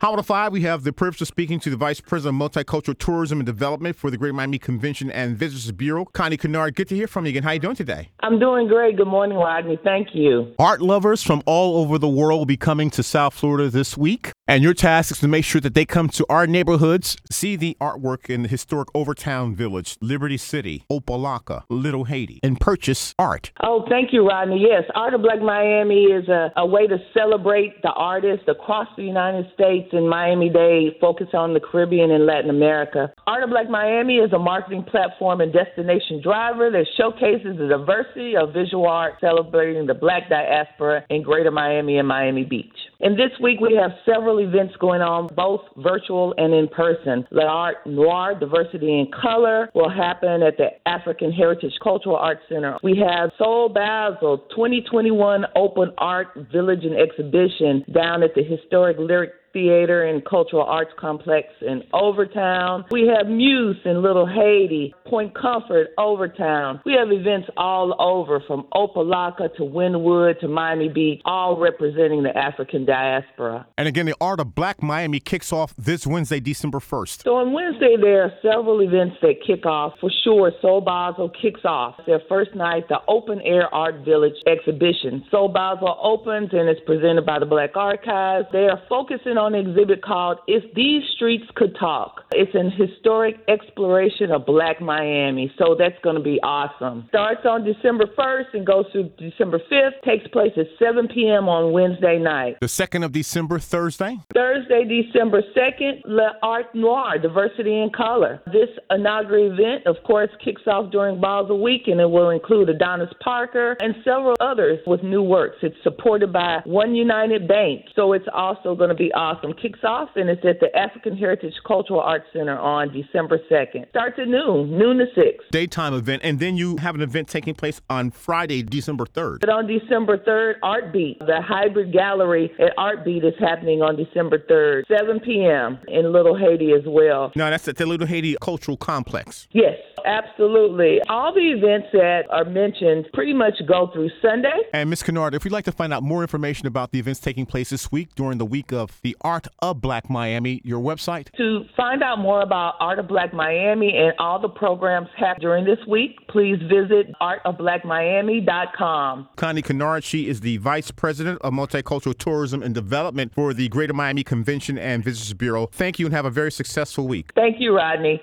Howard of Five, we have the privilege of speaking to the Vice President of Multicultural Tourism and Development for the Great Miami Convention and Visitors Bureau, Connie Kinnard. Good to hear from you again. How are you doing today? I'm doing great. Good morning, Rodney. Thank you. Art lovers from all over the world will be coming to South Florida this week, and your task is to make sure that they come to our neighborhoods, see the artwork in the historic Overtown Village, Liberty City, Opa-locka, Little Haiti, and purchase art. Oh, thank you, Rodney. Yes, Art of Black Miami is a, a way to celebrate the artists across the United States in Miami Dade, focus on the Caribbean and Latin America. Art of Black Miami is a marketing platform and destination driver that showcases the diversity of visual art celebrating the black diaspora in Greater Miami and Miami Beach. And this week we have several events going on, both virtual and in person. L'Art Noir, Diversity in Color, will happen at the African Heritage Cultural Arts Center. We have Soul Basel 2021 Open Art Village and Exhibition down at the historic Lyric Theater and Cultural Arts Complex in Overtown. We have Muse in Little Haiti, Point Comfort, Overtown. We have events all over from Opa-locka to Wynwood to Miami Beach, all representing the African diaspora. And again, the Art of Black Miami kicks off this Wednesday, December 1st. So on Wednesday, there are several events that kick off. For sure, Soul Basel kicks off their first night, the Open Air Art Village exhibition. Soul Basel opens and is presented by the Black Archives. They are focusing on on an exhibit called If These Streets Could Talk. It's an historic exploration of Black Miami, so that's going to be awesome. Starts on December 1st and goes through December 5th. Takes place at 7 p.m. on Wednesday night. The 2nd of December, Thursday? Thursday, December 2nd, L'Art Noir, Diversity in Color. This inaugural event, of course, kicks off during Balls Basel Week and it will include Adonis Parker and several others with new works. It's supported by One United Bank, so it's also going to be awesome. Kicks off and it's at the African Heritage Cultural Arts Center on December 2nd. Starts at noon, noon to 6. Daytime event. And then you have an event taking place on Friday, December 3rd. But on December 3rd, Art Beat, the hybrid gallery at Art Beat is happening on December 3rd, 7 p.m. in Little Haiti as well. No, that's at the Little Haiti Cultural Complex. Yes, absolutely. All the events that are mentioned pretty much go through Sunday. And Ms. Kinnard, if you'd like to find out more information about the events taking place this week during the week of the Art of Black Miami, your website? To find out more about Art of Black Miami and all the programs happening during this week, please visit artofblackmiami.com. Connie Kinnard, she is the Vice President of Multicultural Tourism and Development for the Greater Miami Convention and Visitors Bureau. Thank you and have a very successful week. Thank you, Rodney.